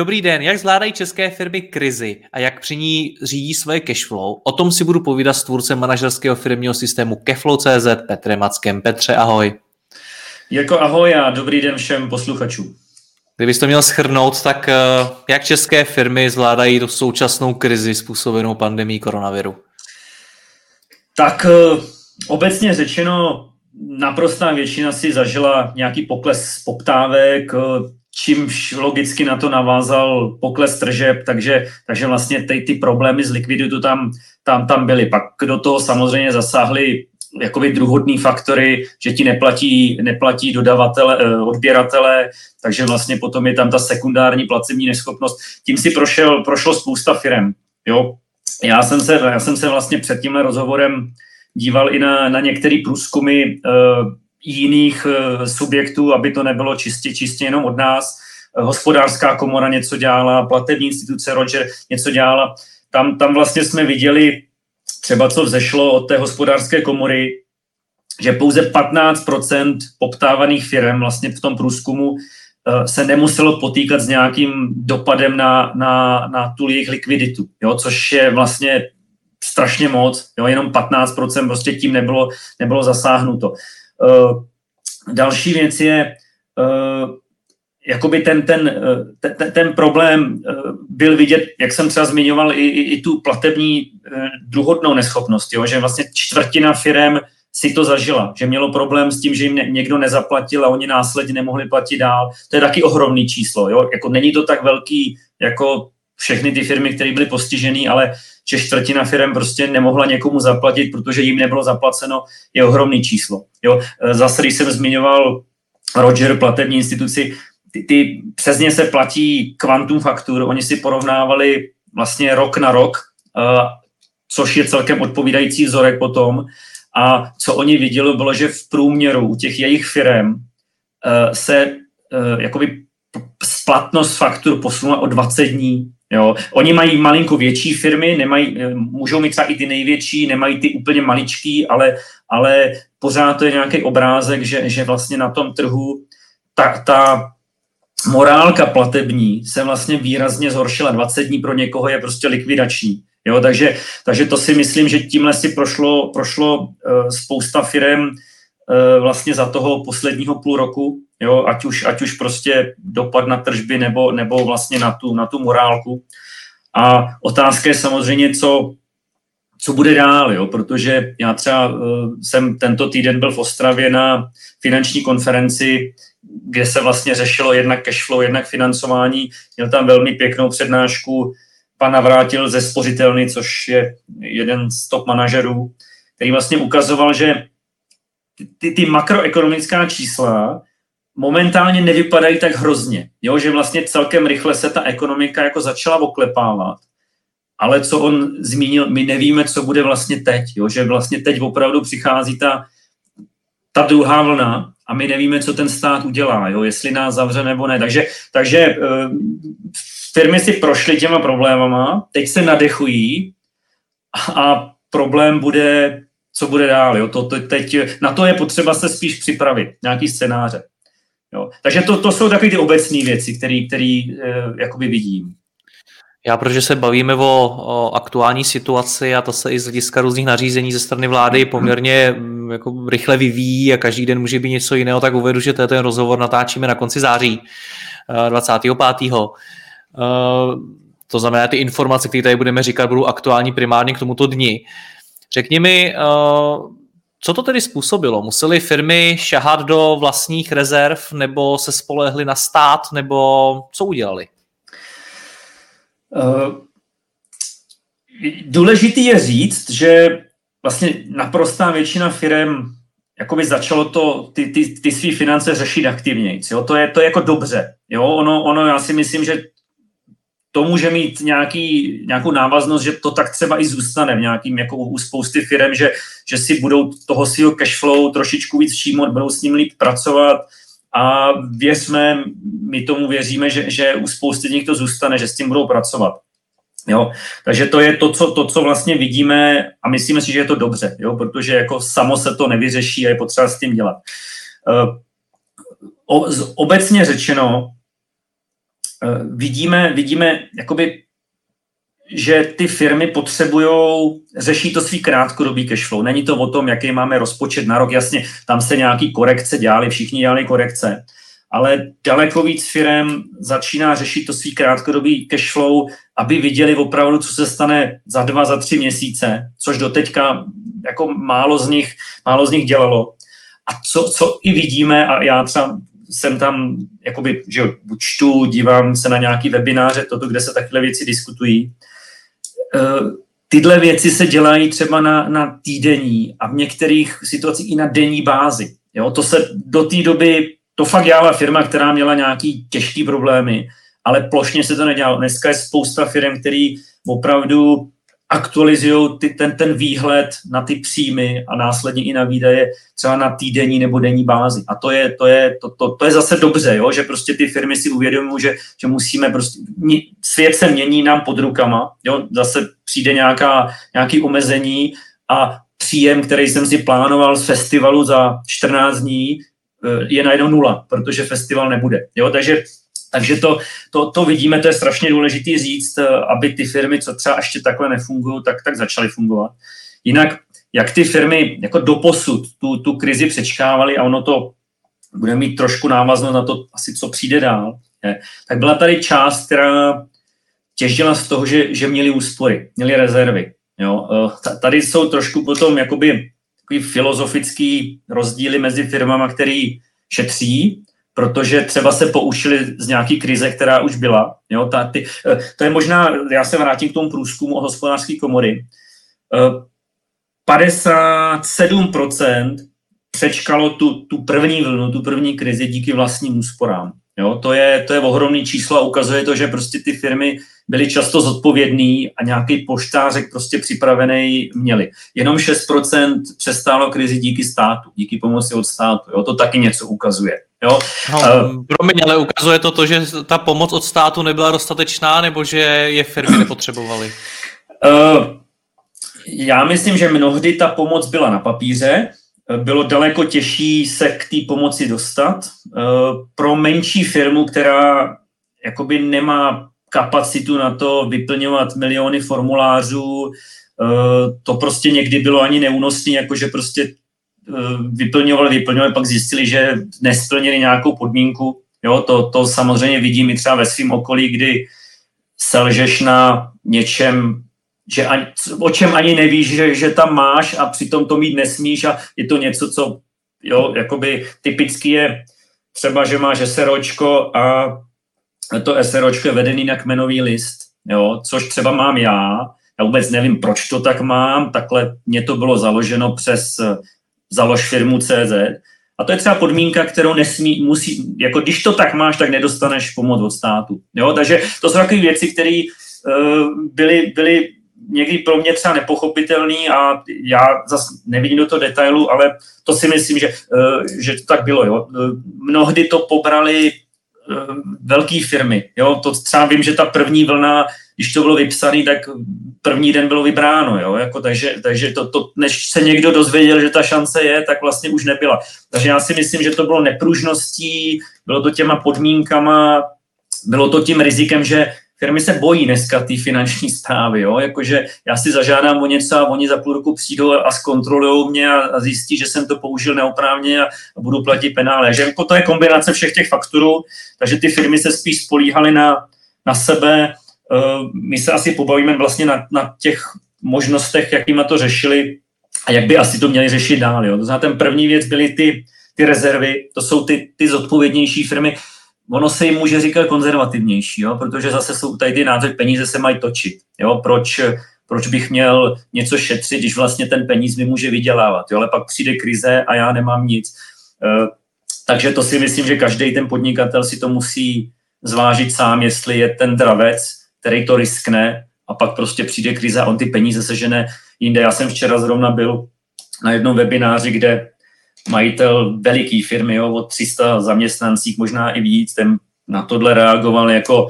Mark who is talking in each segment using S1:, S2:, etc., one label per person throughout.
S1: Dobrý den, jak zvládají české firmy krizi a jak při ní řídí svoje cashflow? O tom si budu povídat s tvůrcem manažerského firmního systému Cashflow.cz Petrem Mackem. Petře, ahoj.
S2: Jirko, ahoj a dobrý den všem posluchačům.
S1: Kdybys to měl schrnout, tak eh, jak české firmy zvládají tu současnou krizi způsobenou pandemí koronaviru?
S2: Tak eh, obecně řečeno, naprostá většina si zažila nějaký pokles poptávek, eh, čímž logicky na to navázal pokles tržeb, takže, takže vlastně ty, ty problémy s likviditou tam, tam, tam byly. Pak do toho samozřejmě zasáhly jakoby druhodný faktory, že ti neplatí, neplatí dodavatele, eh, odběratele, takže vlastně potom je tam ta sekundární placební neschopnost. Tím si prošel, prošlo spousta firm. Jo? Já, jsem se, já jsem se vlastně před tímhle rozhovorem díval i na, na některé průzkumy uh, jiných eh, subjektů, aby to nebylo čistě, čistě jenom od nás. Eh, hospodářská komora něco dělala, platební instituce Roger něco dělala. Tam, tam vlastně jsme viděli třeba, co vzešlo od té hospodářské komory, že pouze 15% poptávaných firm vlastně v tom průzkumu eh, se nemuselo potýkat s nějakým dopadem na, na, na tu jejich likviditu, jo, což je vlastně strašně moc, jo, jenom 15% prostě tím nebylo, nebylo zasáhnuto. Eh, další věc je, eh, jakoby ten, ten, eh, ten, ten problém byl vidět, jak jsem třeba zmiňoval, i, i, i tu platební druhodnou neschopnost, jo? že vlastně čtvrtina firm si to zažila, že mělo problém s tím, že jim někdo nezaplatil a oni následně nemohli platit dál. To je taky ohromný číslo. Jo? Jako není to tak velký jako všechny ty firmy, které byly postiženy, ale že čtvrtina firm prostě nemohla někomu zaplatit, protože jim nebylo zaplaceno, je ohromný číslo. Jo? E, zase, když jsem zmiňoval Roger, platební instituci, ty, ty přesně se platí kvantum faktur, oni si porovnávali vlastně rok na rok, uh, což je celkem odpovídající vzorek potom. A co oni viděli, bylo, že v průměru u těch jejich firm uh, se jakoby splatnost faktur posunula o 20 dní. Jo. Oni mají malinko větší firmy, nemají, eh, můžou mít třeba i ty největší, nemají ty úplně maličký, ale, ale pořád to je nějaký obrázek, že, že vlastně na tom trhu ta, ta morálka platební se vlastně výrazně zhoršila. 20 dní pro někoho je prostě likvidační. Jo, takže, takže to si myslím, že tímhle si prošlo, prošlo uh, spousta firm uh, vlastně za toho posledního půl roku jo, ať, už, ať už prostě dopad na tržby nebo, nebo vlastně na tu, na tu morálku. A otázka je samozřejmě, co, co bude dál, jo? protože já třeba uh, jsem tento týden byl v Ostravě na finanční konferenci, kde se vlastně řešilo jednak cashflow, jednak financování. Měl tam velmi pěknou přednášku pan Navrátil ze Spořitelny, což je jeden z top manažerů, který vlastně ukazoval, že ty, ty makroekonomická čísla momentálně nevypadají tak hrozně, jo? že vlastně celkem rychle se ta ekonomika jako začala oklepávat, ale co on zmínil, my nevíme, co bude vlastně teď, jo? že vlastně teď opravdu přichází ta, ta druhá vlna a my nevíme, co ten stát udělá, jo? jestli nás zavře nebo ne. Takže, takže uh, firmy si prošly těma problémama, teď se nadechují a problém bude, co bude dál. Jo? To, teď, na to je potřeba se spíš připravit, nějaký scénáře. Jo. Takže to, to jsou takové ty obecné věci, které uh, jakoby vidím.
S1: Já, protože se bavíme o, o aktuální situaci a to se i z hlediska různých nařízení ze strany vlády poměrně mm, jako rychle vyvíjí a každý den může být něco jiného, tak uvedu, že to je ten rozhovor natáčíme na konci září 25. Eh, to znamená, ty informace, které tady budeme říkat, budou aktuální primárně k tomuto dni. Řekni mi, co to tedy způsobilo? Museli firmy šahat do vlastních rezerv nebo se spolehli na stát nebo co udělali?
S2: Uh, důležitý je říct, že vlastně naprostá většina firm jakoby začalo to, ty, ty, ty své finance řešit aktivněji. Jo? To, je, to je jako dobře. Jo? Ono, ono, já si myslím, že to může mít nějaký, nějakou návaznost, že to tak třeba i zůstane v nějakým, jako u spousty firm, že, že si budou toho svého cashflow trošičku víc všímat, budou s ním líp pracovat a věřme, my tomu věříme, že, že u spousty nich to zůstane, že s tím budou pracovat. Jo? Takže to je to co, to, co vlastně vidíme a myslíme si, že je to dobře, jo? protože jako samo se to nevyřeší a je potřeba s tím dělat. Uh, o, obecně řečeno, vidíme, vidíme jakoby, že ty firmy potřebují, řešit to svý krátkodobý cashflow. Není to o tom, jaký máme rozpočet na rok. Jasně, tam se nějaký korekce dělali, všichni dělali korekce ale daleko víc firm začíná řešit to svý krátkodobý cashflow, aby viděli opravdu, co se stane za dva, za tři měsíce, což doteďka jako málo z nich, málo z nich dělalo. A co, co i vidíme, a já třeba jsem tam, jakoby, že čtu, dívám se na nějaký webináře, toto, kde se takové věci diskutují. Eh, tyhle věci se dělají třeba na, na týdenní a v některých situacích i na denní bázi. Jo, to se do té doby to fakt dělala firma, která měla nějaký těžký problémy, ale plošně se to nedělalo. Dneska je spousta firm, který opravdu aktualizují ten, ten výhled na ty příjmy a následně i na výdaje třeba na týdenní nebo denní bázi. A to je, to je, to, to, to je zase dobře, jo? že prostě ty firmy si uvědomují, že, že musíme prostě, svět se mění nám pod rukama, jo? zase přijde nějaká, nějaký omezení a příjem, který jsem si plánoval z festivalu za 14 dní, Eh, je najednou nula, protože festival nebude. Jo? Takže, takže to, to, to vidíme, to je strašně důležité říct, eh, aby ty firmy, co třeba ještě takhle nefungují, tak, tak začaly fungovat. Jinak, jak ty firmy jako doposud tu, tu krizi přečkávaly a ono to bude mít trošku návaznost na to, asi co přijde dál, je, tak byla tady část, která těžila z toho, že, že měli úspory, měli rezervy. Jo? Eh, tady jsou trošku potom jakoby takový filozofický rozdíly mezi firmama, který šetří, protože třeba se poučili z nějaký krize, která už byla. Jo, ta, ty, eh, to je možná, já se vrátím k tomu průzkumu o hospodářské komory. 57% eh, přečkalo tu, tu první vlnu, tu první krizi díky vlastním úsporám. Jo, to, je, to je ohromný číslo a ukazuje to, že prostě ty firmy byly často zodpovědný a nějaký poštářek prostě připravený měli. Jenom 6% přestálo krizi díky státu, díky pomoci od státu. Jo, to taky něco ukazuje. Jo?
S1: No, uh, promiň, ale ukazuje to to, že ta pomoc od státu nebyla dostatečná, nebo že je firmy nepotřebovaly? Uh,
S2: já myslím, že mnohdy ta pomoc byla na papíře, bylo daleko těžší se k té pomoci dostat. Eh, pro menší firmu, která jakoby nemá kapacitu na to vyplňovat miliony formulářů, eh, to prostě někdy bylo ani neúnosný, jakože prostě eh, vyplňovali, vyplňovali, pak zjistili, že nesplnili nějakou podmínku. Jo, to, to samozřejmě vidím i třeba ve svém okolí, kdy selžeš na něčem že ani, o čem ani nevíš, že, že tam máš a přitom to mít nesmíš a je to něco, co jo, jakoby typicky je třeba, že máš SROčko a to SROčko je vedený na kmenový list, jo, což třeba mám já, já vůbec nevím, proč to tak mám, takhle mě to bylo založeno přes založ firmu CZ a to je třeba podmínka, kterou nesmí, musí, jako když to tak máš, tak nedostaneš pomoc od státu. Jo? Takže to jsou takové věci, které uh, byly, byly někdy pro mě třeba nepochopitelný a já zase nevidím do toho detailu, ale to si myslím, že, eh, že to tak bylo. Jo. Eh, mnohdy to pobrali velké firmy. Jo. To třeba vím, že ta první vlna, když to bylo vypsané, tak první den bylo vybráno. Jo. Jako, takže takže to, to, než se někdo dozvěděl, že ta šance je, tak vlastně už nebyla. Takže já si myslím, že to bylo nepružností, bylo to těma podmínkama, bylo to tím rizikem, že firmy se bojí dneska té finanční zprávy, jo? jakože já si zažádám o něco a oni za půl roku přijdou a zkontrolují mě a, zjistí, že jsem to použil neoprávně a, budu platit penále. Že jako to je kombinace všech těch faktorů, takže ty firmy se spíš spolíhaly na, na sebe. Uh, my se asi pobavíme vlastně na, na těch možnostech, jakýma to řešili a jak by asi to měli řešit dál. Jo? To znamená, ten první věc byly ty, ty rezervy, to jsou ty, ty zodpovědnější firmy ono se jim může říkat konzervativnější, jo? protože zase jsou tady ty názory, peníze se mají točit. Jo? Proč, proč bych měl něco šetřit, když vlastně ten peníz mi může vydělávat, jo? ale pak přijde krize a já nemám nic. Eh, takže to si myslím, že každý ten podnikatel si to musí zvážit sám, jestli je ten dravec, který to riskne a pak prostě přijde krize a on ty peníze sežene jinde. Já jsem včera zrovna byl na jednom webináři, kde majitel veliký firmy, jo, od 300 zaměstnancích, možná i víc, ten na tohle reagoval jako,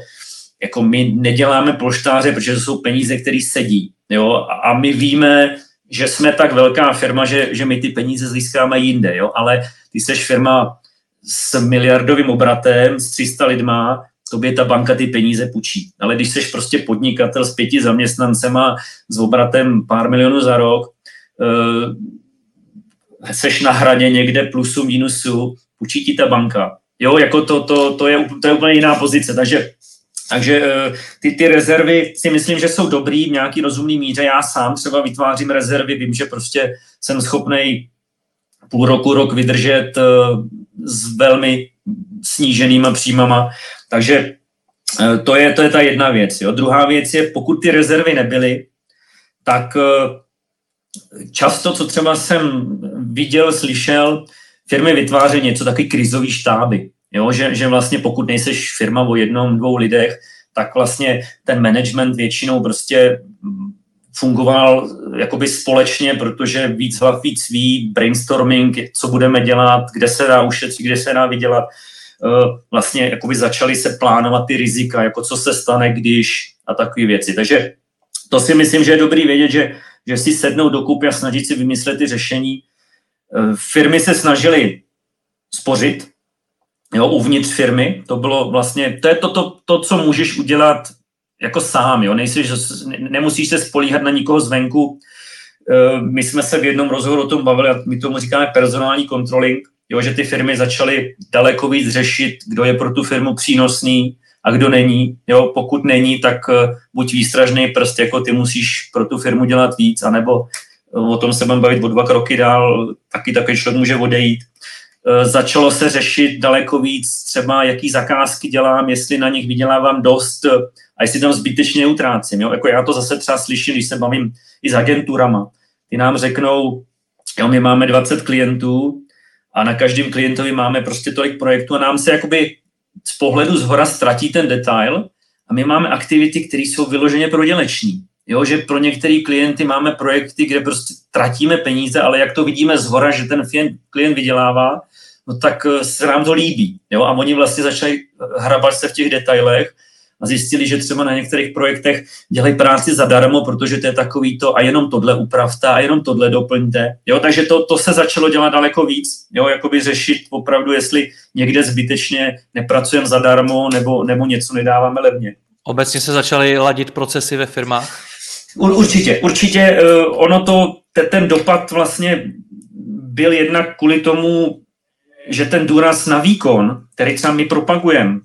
S2: jako my neděláme polštáře, protože to jsou peníze, které sedí. Jo, a my víme, že jsme tak velká firma, že, že my ty peníze získáme jinde, jo, ale ty seš firma s miliardovým obratem, s 300 lidma, tobě ta banka ty peníze půjčí. Ale když seš prostě podnikatel s pěti zaměstnancema s obratem pár milionů za rok, uh, seš na hraně někde plusu, minusu, půjčí ti ta banka. Jo, jako to, to, to, je, to je úplně jiná pozice, takže takže eh, ty, ty rezervy si myslím, že jsou dobrý v nějaký rozumný míře. Já sám třeba vytvářím rezervy, vím, že prostě jsem schopný půl roku, rok vydržet eh, s velmi sníženýma příjmama. Takže eh, to je, to je ta jedna věc. Jo. Druhá věc je, pokud ty rezervy nebyly, tak často, co třeba jsem viděl, slyšel, firmy vytváří něco takový krizový štáby. Jo, že, že vlastně pokud nejseš firma o jednom, dvou lidech, tak vlastně ten management většinou prostě fungoval jakoby společně, protože víc hlav víc ví, brainstorming, co budeme dělat, kde se dá ušetřit, kde se dá vydělat. Eh, vlastně jakoby začaly se plánovat ty rizika, jako co se stane, když a takové věci. Takže to si myslím, že je dobrý vědět, že, že si sednou do kupy a snažit si vymyslet ty řešení. Eh, firmy se snažily spořit, jo, uvnitř firmy. To bylo vlastně, to je to, to, to co můžeš udělat jako sám, jo. Nejsi, nemusíš se spolíhat na nikoho zvenku. E, my jsme se v jednom rozhovoru o tom bavili, a my tomu říkáme personální controlling, jo, že ty firmy začaly daleko víc řešit, kdo je pro tu firmu přínosný a kdo není. Jo, pokud není, tak e, buď výstražný prst, jako ty musíš pro tu firmu dělat víc, anebo o tom se budeme bavit o dva kroky dál, taky takový člověk může odejít. Eh, začalo se řešit daleko víc třeba, jaký zakázky dělám, jestli na nich vydělávám dost a jestli tam zbytečně utrácím. Jo? Jako já to zase třeba slyším, když se bavím i s agenturama. Ty nám řeknou, jo, my máme 20 klientů a na každém klientovi máme prostě tolik projektů a nám se jakoby z pohledu z hora ztratí ten detail a my máme aktivity, které jsou vyloženě proděleční. Jo, že pro některé klienty máme projekty, kde prostě tratíme peníze, ale jak to vidíme z hora, že ten klient vydělává, no tak eh, se nám to líbí. Jo? A oni vlastně začali eh, hrabat se v těch detailech a zjistili, že třeba na některých projektech dělají práci zadarmo, protože to je takový to a jenom tohle upravte a jenom tohle doplňte. Jo? Takže to, to se začalo dělat daleko víc, jo? jakoby řešit opravdu, jestli někde zbytečně nepracujeme zadarmo nebo, nebo něco nedáváme levně.
S1: Obecně se začaly ladit procesy ve firmách?
S2: Určitě, určitě. Uh, ono to, ten dopad vlastně byl jednak kvůli tomu, že ten důraz na výkon, který třeba my propagujeme,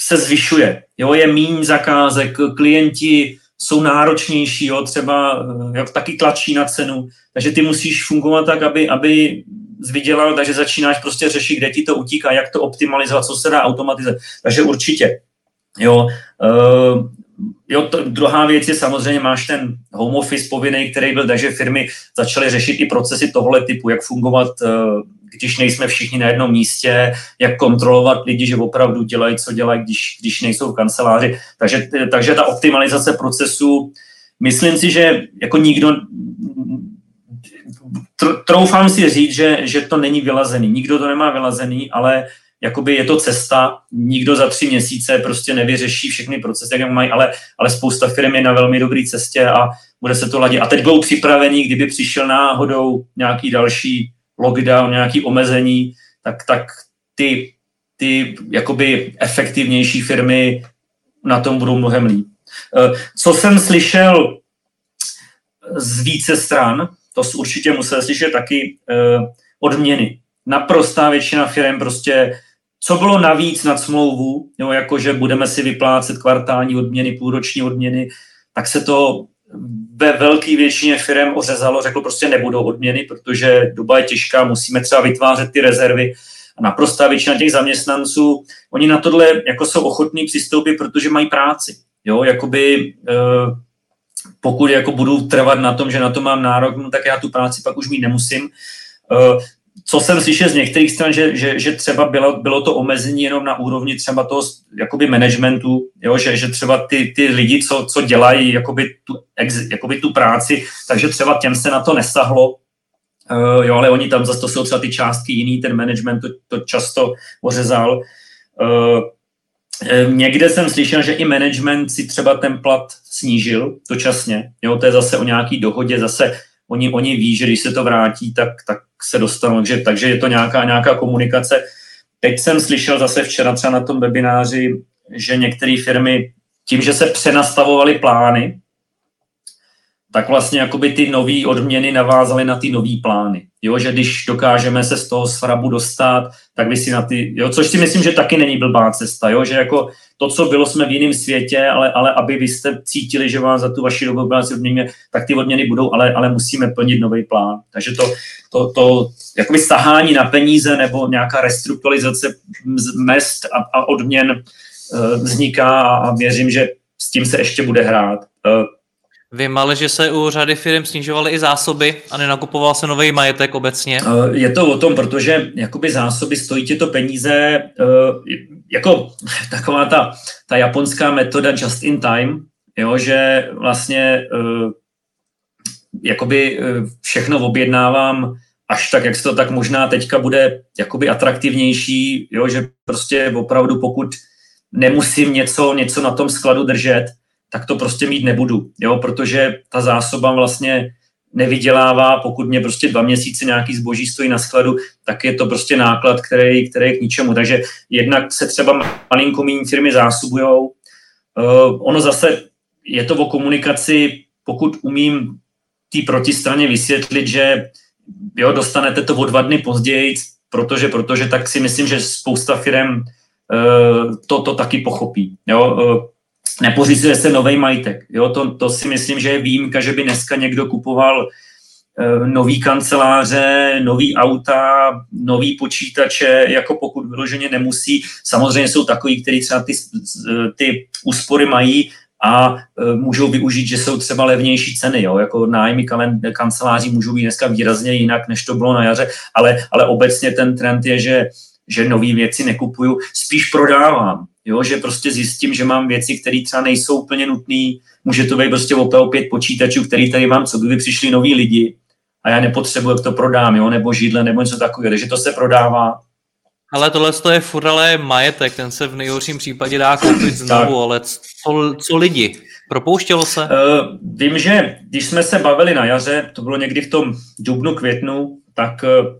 S2: se zvyšuje. Jo, je míň zakázek, klienti jsou náročnější, jo, třeba eh, jak taky tlačí na cenu, takže ty musíš fungovat tak, aby, aby vydělal, takže začínáš prostě řešit, kde ti to utíká, jak to optimalizovat, co se dá automatizovat. Takže určitě. Jo, uh, jo, to, druhá věc je samozřejmě, máš ten home office povinný, který byl, takže firmy začaly řešit i procesy tohle typu, jak fungovat uh, když nejsme všichni na jednom místě, jak kontrolovat lidi, že opravdu dělají, co dělají, když, když nejsou v kanceláři. Takže, takže ta optimalizace procesu, myslím si, že jako nikdo, troufám si říct, že, že to není vylazený. Nikdo to nemá vylazený, ale jakoby je to cesta, nikdo za tři měsíce prostě nevyřeší všechny procesy, jak mají, ale, ale spousta firm je na velmi dobré cestě a bude se to ladit. A teď budou připravení, kdyby přišel náhodou nějaký další lockdown, nějaký omezení, tak, tak ty, ty jakoby efektivnější firmy na tom budou mnohem líp. Eh, co jsem slyšel z více stran, to určitě musel slyšet taky eh, odměny. Naprostá většina firm prostě, co bylo navíc nad smlouvu, jo, jako že budeme si vyplácet kvartální odměny, půlroční odměny, tak se to ve velké většině firm ořezalo, řeklo prostě nebudou odměny, protože doba je těžká, musíme třeba vytvářet ty rezervy. A naprostá většina těch zaměstnanců, oni na tohle jako jsou ochotní přistoupit, protože mají práci. Jo, jakoby, uh, pokud jako budu trvat na tom, že na to mám nárok, no tak já tu práci pak už mít nemusím. Uh, co jsem slyšel z některých stran, že, že, že třeba bylo, bylo to omezení jenom na úrovni třeba toho jakoby managementu, jo, že, že třeba ty, ty lidi, co, co dělají jakoby tu, ex, jakoby tu práci, takže třeba těm se na to nesahlo, uh, jo, ale oni tam zase to jsou třeba ty částky jiný, ten management to, to často ořezal. Uh, Někde jsem slyšel, že i management si třeba ten plat snížil dočasně. Jo, to je zase o nějaký dohodě, zase oni, oni ví, že když se to vrátí, tak, tak se dostanou. Takže, takže je to nějaká, nějaká komunikace. Teď jsem slyšel zase včera třeba na tom webináři, že některé firmy tím, že se přenastavovaly plány, tak vlastně jakoby ty nové odměny navázaly na ty nové plány. Jo, že když dokážeme se z toho svrabu dostat, tak vy si na ty, jo, což si myslím, že taky není blbá cesta, jo, že jako to, co bylo, jsme v jiném světě, ale, ale aby vy jste cítili, že vám za tu vaši dobu práci odměně, tak ty odměny budou, ale, ale musíme plnit nový plán. Takže to, to, to jakoby stahání na peníze nebo nějaká restrukturalizace mest a, a odměn uh, vzniká a věřím, že s tím se ještě bude hrát. Uh,
S1: Vím ale, že se u řady firm snižovaly i zásoby a nenakupoval se nový majetek obecně.
S2: Eh, je to o tom, protože jakoby zásoby stojí tě to peníze, eh, jako taková ta, ta japonská metoda just in time, jo, že vlastně eh, jakoby všechno objednávám až tak, jak se to tak možná teďka bude jakoby atraktivnější, jo, že prostě opravdu pokud nemusím něco, něco na tom skladu držet, tak to prostě mít nebudu, jo, protože ta zásoba vlastně nevydělává, pokud mě prostě dva měsíce nějaký zboží stojí na skladu, tak je to prostě náklad, který, který je k ničemu. Takže jednak se třeba malinko méně firmy zásobujou. Uh, ono zase je to o komunikaci, pokud umím té protistraně vysvětlit, že jo, dostanete to o dva dny později, protože, protože tak si myslím, že spousta firm uh, to, to taky pochopí. Jo? Uh, nepořizuje se nový majitek. Jo, to, to si myslím, že je výjimka, že by dneska někdo kupoval e, nový kanceláře, nový auta, nový počítače, jako pokud vyloženě nemusí. Samozřejmě jsou takový, kteří třeba ty, ty úspory mají a e, můžou využít, že jsou třeba levnější ceny, jo? jako nájmy kanceláří můžou být dneska výrazně jinak, než to bylo na jaře, ale, ale obecně ten trend je, že že nové věci nekupuju, spíš prodávám. Jo, že prostě zjistím, že mám věci, které třeba nejsou úplně nutné. Může to být prostě opět pět počítačů, který tady mám, co kdyby přišli noví lidi a já nepotřebuji, jak to prodám, jo, nebo židle, nebo něco takového. Takže to se prodává.
S1: Ale tohle je furt ale majetek, ten se v nejhorším případě dá koupit znovu, ale co, co lidi? Propouštělo se? Uh,
S2: vím, že když jsme se bavili na jaře, to bylo někdy v tom dubnu, květnu, tak uh,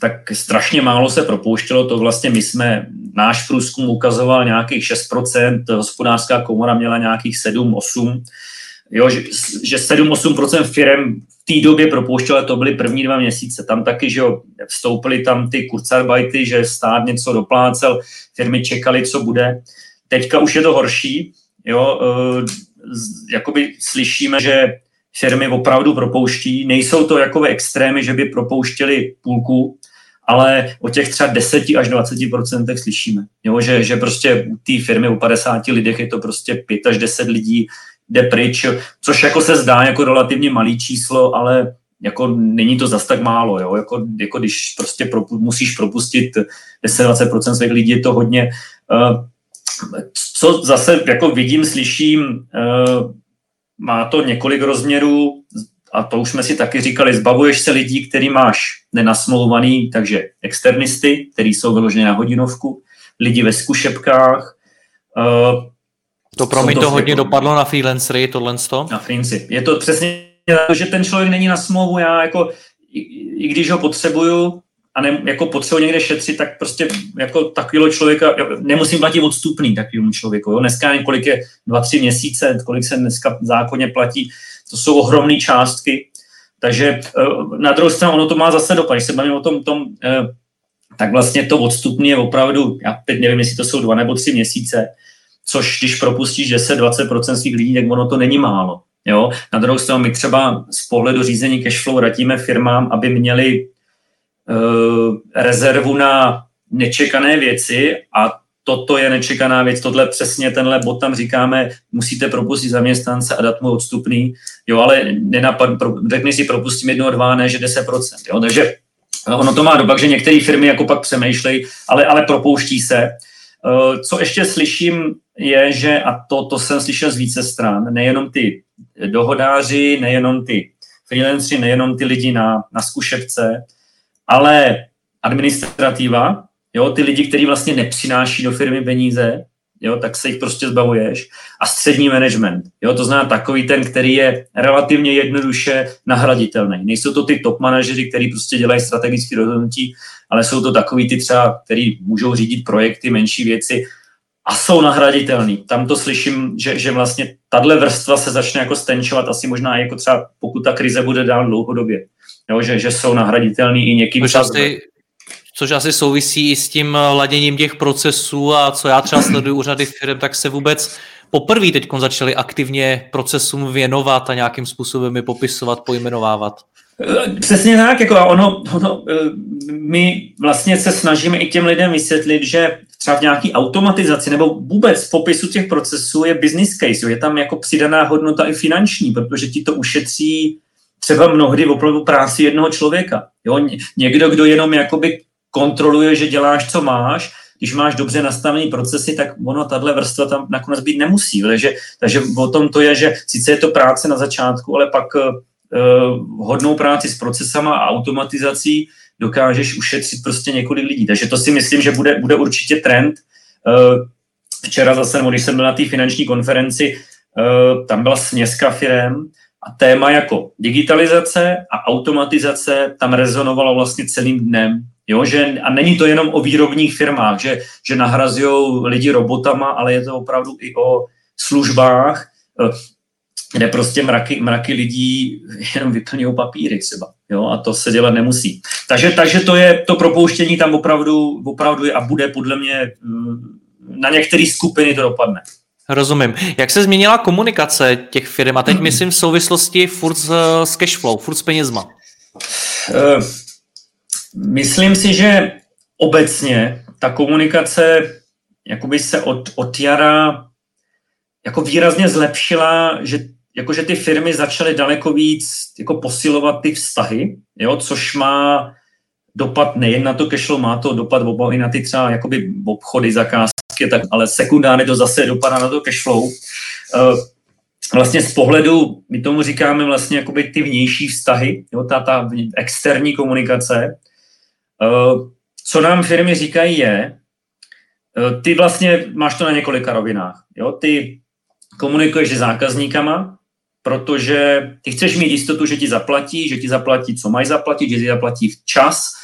S2: tak strašně málo se propouštělo. To vlastně my jsme, náš průzkum ukazoval nějakých 6%, hospodářská komora měla nějakých 7-8%. Jo, že, že 7-8% firm v té době propouštělo, to byly první dva měsíce. Tam taky, že jo, vstoupily tam ty kurzarbajty, že stát něco doplácel, firmy čekali, co bude. Teďka už je to horší, jo, e, jakoby slyšíme, že firmy opravdu propouští. Nejsou to jakové extrémy, že by propouštěli půlku, ale o těch třeba 10 až 20 procentech slyšíme. Jo, že, že prostě u té firmy u 50 lidech je to prostě 5 až 10 lidí jde pryč, což jako se zdá jako relativně malý číslo, ale jako není to zas tak málo, jo? Jako, jako když prostě propu, musíš propustit 10-20% svých lidí, je to hodně. Uh, co zase jako vidím, slyším, uh, má to několik rozměrů, a to už jsme si taky říkali, zbavuješ se lidí, který máš nenasmlouvaný, takže externisty, který jsou vyloženě na hodinovku, lidi ve zkušebkách.
S1: Uh, to pro mě to, to hodně jako, dopadlo na freelancery, tohle to?
S2: Na freelancery. Je to přesně že ten člověk není na smlouvu, já jako, i, i když ho potřebuju, a ne, jako potřebuji někde šetřit, tak prostě jako takového člověka, nemusím platit odstupný takovému člověku. Jo? Dneska nevím, kolik je dva, tři měsíce, kolik se dneska zákonně platí, to jsou ohromné částky. Takže eh, na druhou stranu ono to má zase dopad. Když se bavím o tom, tom eh, tak vlastně to odstupný je opravdu, já teď nevím, jestli to jsou dva nebo tři měsíce, což když propustíš 10-20% svých lidí, tak ono to není málo. Jo? Na druhou stranu my třeba z pohledu řízení cashflow radíme firmám, aby měli rezervu na nečekané věci a toto je nečekaná věc, tohle přesně tenhle bod tam říkáme, musíte propustit zaměstnance a dát mu odstupný, jo, ale nenapad, pro, řekni si propustím jednoho, dva, ne, že 10%, jo, takže ono to má dopak, že některé firmy jako pak přemýšlejí, ale, ale propouští se. Eh, co ještě slyším, je, že, a to, to jsem slyšel z více stran, nejenom ty dohodáři, nejenom ty freelanceri, nejenom ty lidi na, na zkušebce, ale administrativa, jo, ty lidi, kteří vlastně nepřináší do firmy peníze, jo, tak se jich prostě zbavuješ. A střední management, jo, to znamená takový ten, který je relativně jednoduše nahraditelný. Nejsou to ty top manažeři, kteří prostě dělají strategické rozhodnutí, ale jsou to takový ty třeba, který můžou řídit projekty, menší věci a jsou nahraditelný. Tam to slyším, že, že vlastně tahle vrstva se začne jako stenčovat asi možná jako třeba pokud ta krize bude dál dlouhodobě. Jo, že, že jsou nahraditelný i někým.
S1: Což asi, což asi souvisí i s tím laděním těch procesů a co já třeba sleduju u řady firm, tak se vůbec poprvé teď začali aktivně procesům věnovat a nějakým způsobem je popisovat, pojmenovávat.
S2: Přesně tak, jako ono, ono, eh, my vlastně se snažíme i těm lidem vysvětlit, že třeba v nějaké automatizaci nebo vůbec v popisu těch procesů je business case, je tam jako přidaná hodnota i finanční, protože ti to ušetří třeba mnohdy opravdu práci jednoho člověka. Jo? Někdo, kdo jenom jakoby kontroluje, že děláš, co máš, když máš dobře nastavené procesy, tak ono, tahle vrstva tam nakonec být nemusí. Takže, takže o tom to je, že sice je to práce na začátku, ale pak uh, hodnou práci s procesama a automatizací dokážeš ušetřit prostě několik lidí. Takže to si myslím, že bude, bude určitě trend. Uh, včera zase, když jsem byl na té finanční konferenci, uh, tam byla směska firem, a téma jako digitalizace a automatizace tam rezonovalo vlastně celým dnem. Jo, že, a není to jenom o výrobních firmách, že, že nahrazují lidi robotama, ale je to opravdu i o službách, eh, kde prostě mraky, mraky lidí jenom vyplňují papíry třeba. Jo, a to se dělat nemusí. Takže, takže to je to propouštění tam opravdu, opravdu je a bude podle mě eh, na některé skupiny to dopadne.
S1: Rozumím. Jak se změnila komunikace těch firm? A teď myslím v souvislosti furt s, s cashflow, furt s penězma. Uh,
S2: myslím si, že obecně ta komunikace jakoby se od, od jara jako výrazně zlepšila, že jakože ty firmy začaly daleko víc jako posilovat ty vztahy, jo, což má dopad nejen na to cashflow, má to dopad i na ty třeba jakoby obchody, zakázky, tak, ale sekundárně to zase dopadá na to cashflow. Uh, vlastně z pohledu, my tomu říkáme vlastně jakoby ty vnější vztahy, jo, ta, ta externí komunikace. Uh, co nám firmy říkají je, uh, ty vlastně máš to na několika rovinách. Jo? Ty komunikuješ s zákazníkama, protože ty chceš mít jistotu, že ti zaplatí, že ti zaplatí, co mají zaplatit, že ti zaplatí včas, Eh,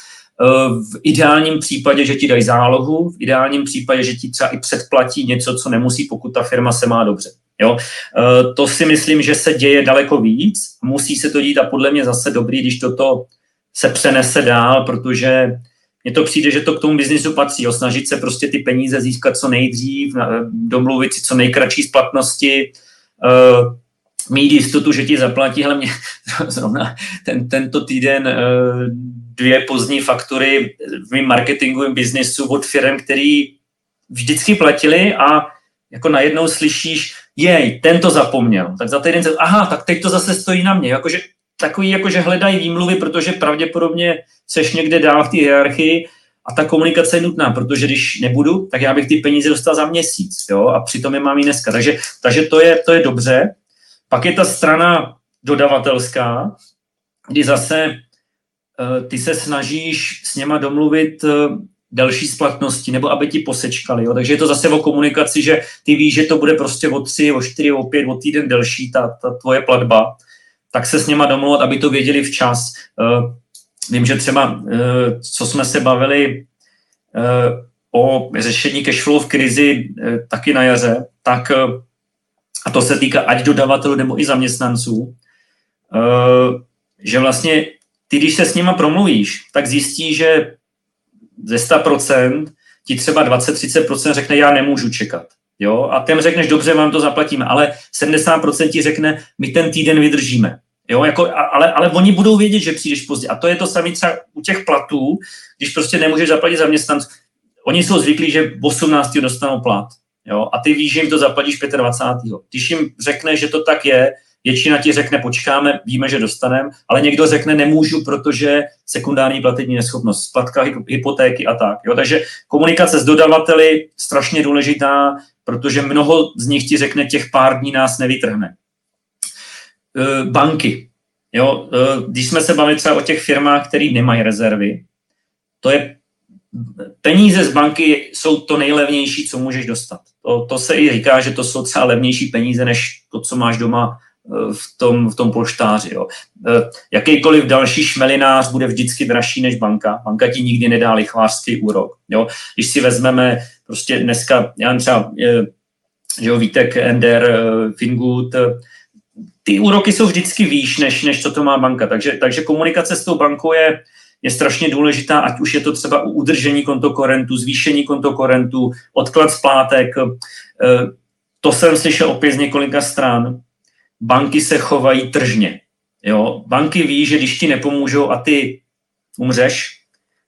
S2: v ideálním případě, že ti dají zálohu, v ideálním případě, že ti třeba i předplatí něco, co nemusí, pokud ta firma se má dobře. Jo? Eh, to si myslím, že se děje daleko víc. Musí se to dít a podle mě zase dobrý, když toto se přenese dál, protože mně to přijde, že to k tomu biznisu patří. Jo? Snažit se prostě ty peníze získat co nejdřív, domluvit si co nejkratší splatnosti, eh, mít jistotu, že ti zaplatí, ale mě zrovna ten, tento týden dvě pozdní faktury v mém marketingovém biznesu od firm, který vždycky platili a jako najednou slyšíš, jej, ten to zapomněl. Tak za týden se, aha, tak teď to zase stojí na mě. Jakože, takový, jakože hledají výmluvy, protože pravděpodobně seš někde dál v té hierarchii a ta komunikace je nutná, protože když nebudu, tak já bych ty peníze dostal za měsíc, jo, a přitom je mám i dneska. Takže, takže to, je, to je dobře. Pak je ta strana dodavatelská, kdy zase Eh, ty se snažíš s něma domluvit eh, delší splatnosti, nebo aby ti posečkali. Jo? Takže je to zase o komunikaci, že ty víš, že to bude prostě o tři, o čtyři, o pět, o týden delší ta, ta tvoje platba, tak se s něma domluvat, aby to věděli včas. Uh, vím, že třeba, co jsme se bavili o řešení cashflow v krizi taky na jaře, tak a to se týká ať dodavatelů nebo i zaměstnanců, uh, že vlastně ty, když se s nima promluvíš, tak zjistí, že ze 100% ti třeba 20-30% řekne, já nemůžu čekat. Jo? A těm řekneš, dobře, vám to zaplatíme, ale 70% ti řekne, my ten týden vydržíme. Jo, jako, ale, ale oni budou vědět, že přijdeš pozdě. A to je to samé třeba u těch platů, když prostě nemůžeš zaplatit zaměstnanců. oni jsou zvyklí, že 18. dostanou plat. Jo? A ty víš, že jim to zaplatíš 25. Když jim řekne, že to tak je, většina ti řekne, počkáme, víme, že dostaneme, ale někdo řekne, nemůžu, protože sekundární platební neschopnost, splatka hypotéky a tak. Jo? Takže komunikace s dodavateli strašně důležitá, protože mnoho z nich ti řekne, těch pár dní nás nevytrhne. E, banky. Jo? E, když jsme se bavili třeba o těch firmách, které nemají rezervy, to je peníze z banky jsou to nejlevnější, co můžeš dostat. To, to se i říká, že to jsou třeba levnější peníze, než to, co máš doma eh, v tom, v tom polštáři. Jo. Eh, jakýkoliv další šmelinář bude vždycky dražší než banka. Banka ti nikdy nedá lichvářský úrok. Jo. Když si vezmeme prostě dneska, já třeba, eh, že jo, Vítek, Ender, Fingood, ty úroky jsou vždycky výš, než, než co to má banka. Takže, takže komunikace s tou bankou je, je strašně důležitá, ať už je to třeba u udržení kontokorentu, zvýšení kontokorentu, odklad splátek. Eh, to jsem slyšel opět z několika stran. Banky se chovají tržně. Jo? Banky ví, že když ti nepomůžou a ty umřeš,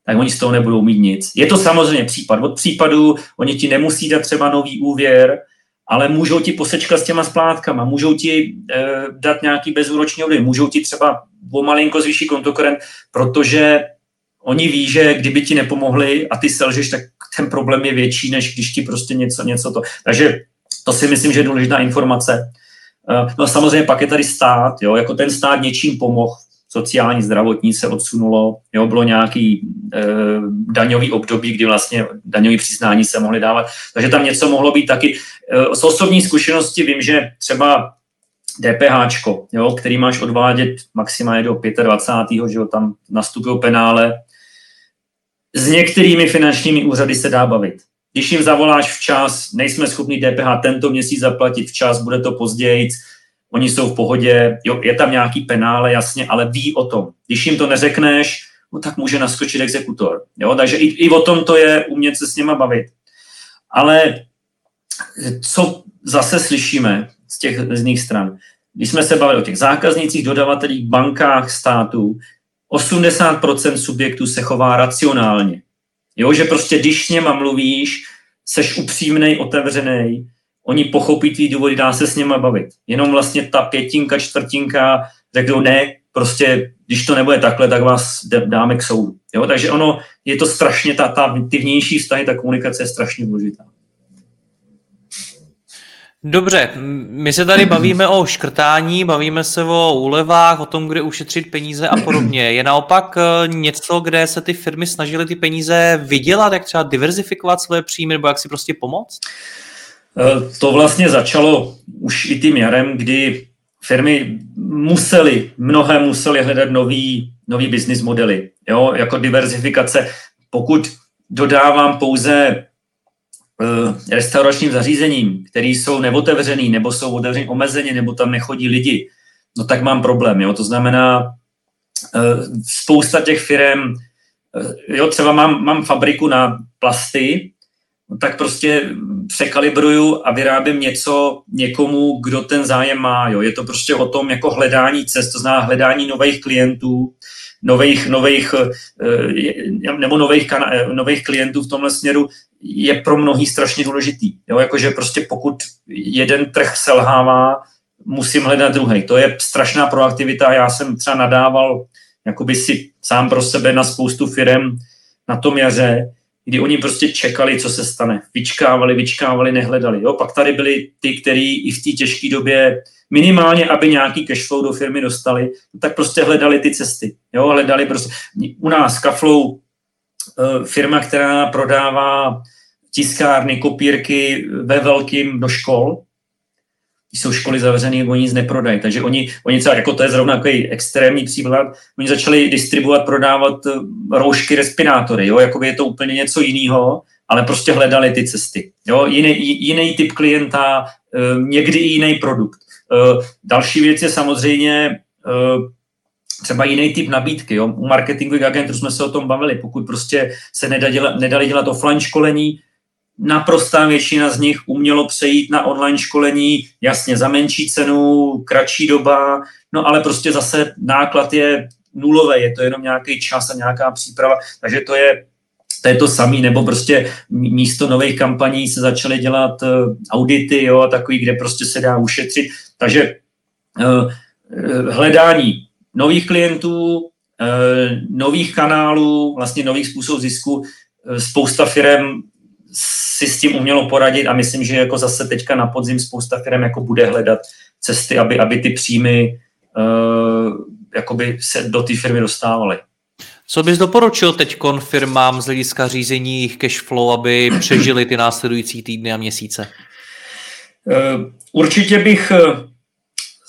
S2: tak oni z toho nebudou mít nic. Je to samozřejmě případ od případu, oni ti nemusí dát třeba nový úvěr, ale můžou ti posečkat s těma splátkama, můžou ti e, dát nějaký bezúročný úvěr, můžou ti třeba o malinko zvýší kontokorent, protože oni ví, že kdyby ti nepomohli a ty selžeš, tak ten problém je větší, než když ti prostě něco, něco to. Takže to si myslím, že je důležitá informace. Eh, no samozřejmě pak je tady stát, jo, jako ten stát něčím pomohl, sociální, zdravotní se odsunulo, jo, bylo nějaký e, daňový období, kdy vlastně daňový přiznání se mohly dávat, takže tam něco mohlo být taky. E, z osobní zkušenosti vím, že třeba DPH, jo, který máš odvádět maximálně do 25. že jo, tam nastupují penále. S některými finančními úřady se dá bavit. Když jim zavoláš včas, nejsme schopni DPH tento měsíc zaplatit včas, bude to později, oni jsou v pohodě, jo, je tam nějaký penále, jasně, ale ví o tom. Když jim to neřekneš, no tak může naskočit exekutor. Jo? Takže i, i o tom to je umět se s nima bavit. Ale co zase slyšíme, z těch z nich stran. Když jsme se bavili o těch zákaznících, dodavatelích, bankách, států, 80% subjektů se chová racionálně. Jo, že prostě když s něma mluvíš, seš upřímnej, otevřený, oni pochopí tvý důvody, dá se s něma bavit. Jenom vlastně ta pětinka, čtvrtinka řeknou ne, prostě když to nebude takhle, tak vás dáme k soudu. Jo? Takže ono, je to strašně, ta, ta, ty vnější vztahy, ta komunikace je strašně důležitá.
S1: Dobře, my se tady bavíme o škrtání, bavíme se o úlevách, o tom, kde ušetřit peníze a podobně. Je naopak eh, něco, kde se ty firmy snažily ty peníze vydělat, jak třeba diverzifikovat své příjmy, nebo jak si prostě pomoct?
S2: Eh, to vlastně začalo už i tím jarem, kdy firmy musely, mnohé musely hledat nový, nový business modely, jo, jako diverzifikace. Pokud dodávám pouze Eh, restauračním zařízením, které jsou neotevřený, nebo jsou otevřený omezeně, nebo tam nechodí lidi, no tak mám problém. Jo? To znamená, eh, spousta těch firm, eh, jo, třeba mám, mám fabriku na plasty, tak prostě překalibruju a vyrábím něco někomu, kdo ten zájem má. Jo. Je to prostě o tom jako hledání cest, to znamená hledání nových klientů, nových, nových, nebo nových, nových klientů v tomhle směru je pro mnohý strašně důležitý. Jo? Jakože prostě pokud jeden trh selhává, musím hledat druhý. To je strašná proaktivita. Já jsem třeba nadával jakoby si sám pro sebe na spoustu firm na tom jaře, kdy oni prostě čekali, co se stane. Vyčkávali, vyčkávali, nehledali. Jo? Pak tady byli ty, kteří i v té těžké době minimálně, aby nějaký cashflow do firmy dostali, tak prostě hledali ty cesty. Jo? Hledali prostě. U nás Cashflow eh, firma, která prodává tiskárny, kopírky ve velkým do škol, jsou školy zavřené, oni nic neprodají. Takže oni, oni třeba, jako to je zrovna takový extrémní příklad, oni začali distribuovat, prodávat eh, roušky, respirátory, jo, jako by je to úplně něco jiného, ale prostě hledali ty cesty. Jo, jiný, jiný typ klienta, eh, někdy i jiný produkt. Eh, další věc je samozřejmě třeba jiný typ nabídky. Jo. U marketingových agentů jsme se o tom bavili. Pokud prostě se nedali dělat, nedali dělat offline školení, naprostá většina z nich umělo přejít na online školení, jasně za menší cenu, kratší doba, no ale prostě zase náklad je nulový, je to jenom nějaký čas a nějaká příprava, takže to je to je to samé, nebo prostě místo nových kampaní se začaly dělat audity, jo, a takový, kde prostě se dá ušetřit. Takže hledání nových klientů, nových kanálů, vlastně nových způsobů zisku, spousta firm si s tím umělo poradit a myslím, že jako zase teďka na podzim spousta firm jako bude hledat cesty, aby, aby ty příjmy uh, jakoby se do té firmy dostávaly.
S1: Co bys doporučil teď firmám z hlediska řízení jejich cash flow, aby přežili ty následující týdny a měsíce?
S2: Uh, určitě bych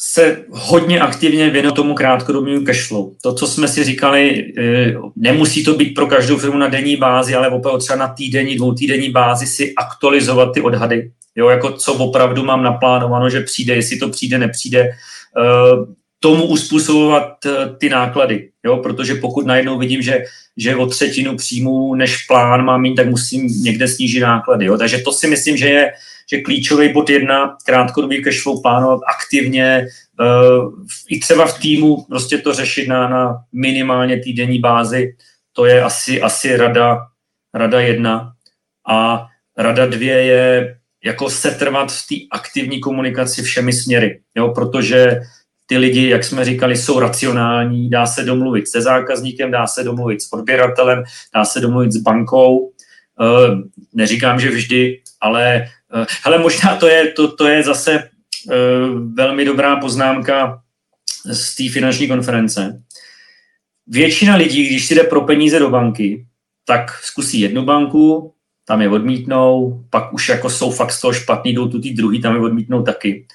S2: se hodně aktivně věnuje tomu krátkodobému cashflow. To, co jsme si říkali, eh, nemusí to být pro každou firmu na denní bázi, ale opravdu třeba na týdenní, dvoutýdenní bázi si aktualizovat ty odhady. Jo, jako co opravdu mám naplánováno, že přijde, jestli to přijde, nepřijde. Eh, tomu uspůsobovat eh, ty náklady, jo, protože pokud najednou vidím, že, že o třetinu příjmu než plán mám mít, tak musím někde snížit náklady. Jo. Takže to si myslím, že je, že klíčový bod jedna, krátkodobý cashflow plánovat aktivně, uh, i třeba v týmu prostě to řešit na, na minimálně týdenní bázi, to je asi, asi rada, rada jedna. A rada dvě je jako setrvat v té aktivní komunikaci všemi směry, jo, protože ty lidi, jak jsme říkali, jsou racionální, dá se domluvit se zákazníkem, dá se domluvit s odběratelem, dá se domluvit s bankou. Uh, neříkám, že vždy, ale uh, hele, možná to je, to, to je zase uh, velmi dobrá poznámka z té finanční konference. Většina lidí, když si jde pro peníze do banky, tak zkusí jednu banku, tam je odmítnou, pak už jako jsou fakt z toho špatný, jdou tu druhý, tam je odmítnou taky.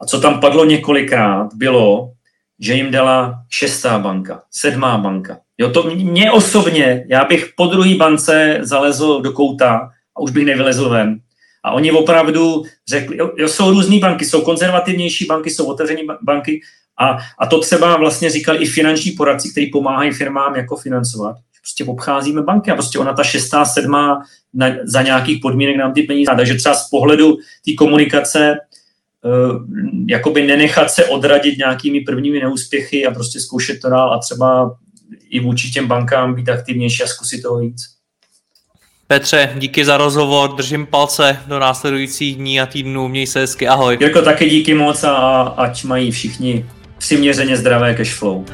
S2: A co tam padlo několikrát, bylo, že jim dala šestá banka, sedmá banka. Jo, to mě osobně, já bych po druhé bance zalezl do kouta a už bych nevylezl ven. A oni opravdu řekli, jo, jo jsou různé banky, jsou konzervativnější banky, jsou otevřené banky a, a to třeba vlastně říkali i finanční poradci, kteří pomáhají firmám jako financovat. Prostě obcházíme banky a prostě ona ta šestá, sedmá na, za nějakých podmínek nám ty peníze. Takže třeba z pohledu té komunikace Eh, jakoby nenechat se odradit nějakými prvními neúspěchy a prostě zkoušet to dál a třeba i vůči těm bankám být aktivnější a zkusit toho víc.
S1: Petře, díky za rozhovor, držím palce do následujících dní a týdnů, měj se hezky, ahoj.
S2: Jirko, taky díky moc a ať mají všichni přiměřeně zdravé cashflow.